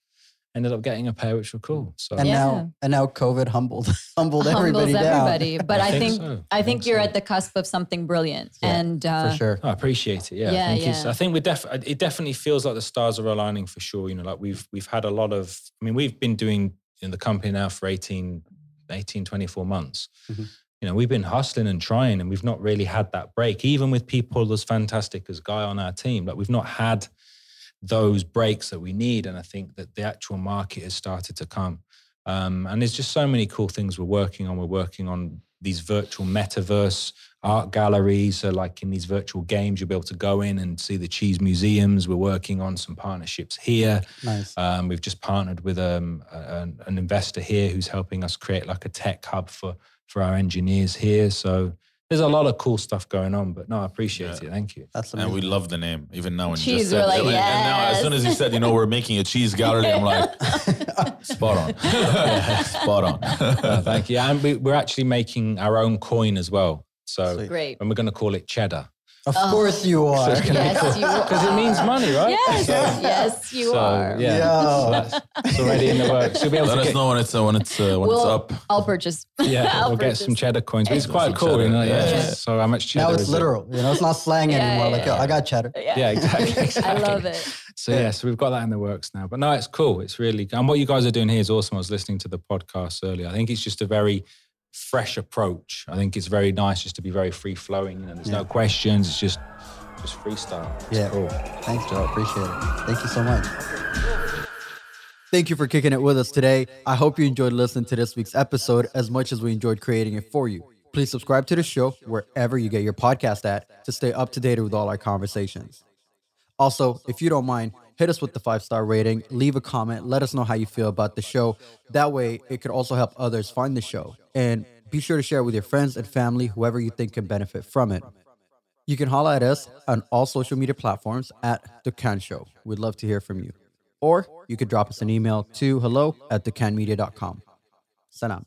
ended up getting a pair, which were cool. So and Yeah. now, and now COVID humbled (laughs) humbled everybody Humbles down. everybody. (laughs) But I I think think so. I I think think you're so. at the cusp of something brilliant. Yeah, and uh, for sure. I appreciate it. Yeah, Yeah, I think it's. yeah. I think we def. It definitely feels like the stars are aligning for sure. You know, like we've we've had a lot of. I mean, we've been doing in the company now for 18, 18 24 months. Mhm. You know, we've been hustling and trying, and we've not really had that break. Even with people as fantastic as Guy on our team, like we've not had those breaks that we need. And I think that the actual market has started to come. Um, and there's just so many cool things we're working on. We're working on these virtual metaverse art galleries. So, like in these virtual games, you'll be able to go in and see the Cheeze museums. We're working on some partnerships here. Nice. Um, we've just partnered with um, a- an, an investor here who's helping us create like a tech hub for for our engineers here. So there's a lot of cool stuff going on. But no, I appreciate Yeah. it. Thank you. That's And amazing. we love the name, even now when you Cheeze, just said we're like, and, and now as soon as you said, you know, we're making a cheese gallery, I'm like, (laughs) spot on, (laughs) spot on. Uh, thank you. And we, we're actually making our own coin as well. So Sweet. great. and we're going to call it cheddar of course you are. Yes, you are. because it means money, right? Yes, So- yes, you so, are. Yeah, Yo. so it's already in the works. You'll be able Let to us get, know when it's uh, when it's uh, when We'll- it's up. I'll purchase. (laughs) Yeah, I'll we'll get some cheddar coins. But it's Some quite cool, you know. cheddar, Yeah. yeah. So how much cheddar? now it's is it? literal. You know, it's not slang Yeah, anymore. yeah, like, yo, yeah. I got cheddar. Yeah, exactly, (laughs) I love it. So yeah, so we've got that in the works now. But no, it's cool. It's really good. and what you guys are doing here is awesome. I was listening to the podcast earlier. I think it's just a very fresh approach. I think it's very nice just to be very free flowing. You know, there's no questions. It's just just freestyle. It's Yeah. cool. Thanks, Joe. Appreciate it. Thank you so much. Thank you for kicking it with us today. I hope you enjoyed listening to this week's episode as much as we enjoyed creating it for you. Please subscribe to the show wherever you get your podcast at to stay up to date with all our conversations. Also, if you don't mind, hit us with the five star rating, leave a comment, let us know how you feel about the show. That way, it could also help others find the show. And be sure to share it with your friends and family, whoever you think can benefit from it. You can holla at us on all social media platforms at Dukkan Show. We'd love to hear from you. Or you could drop us an email to hello at dukkanmedia.com. Salam.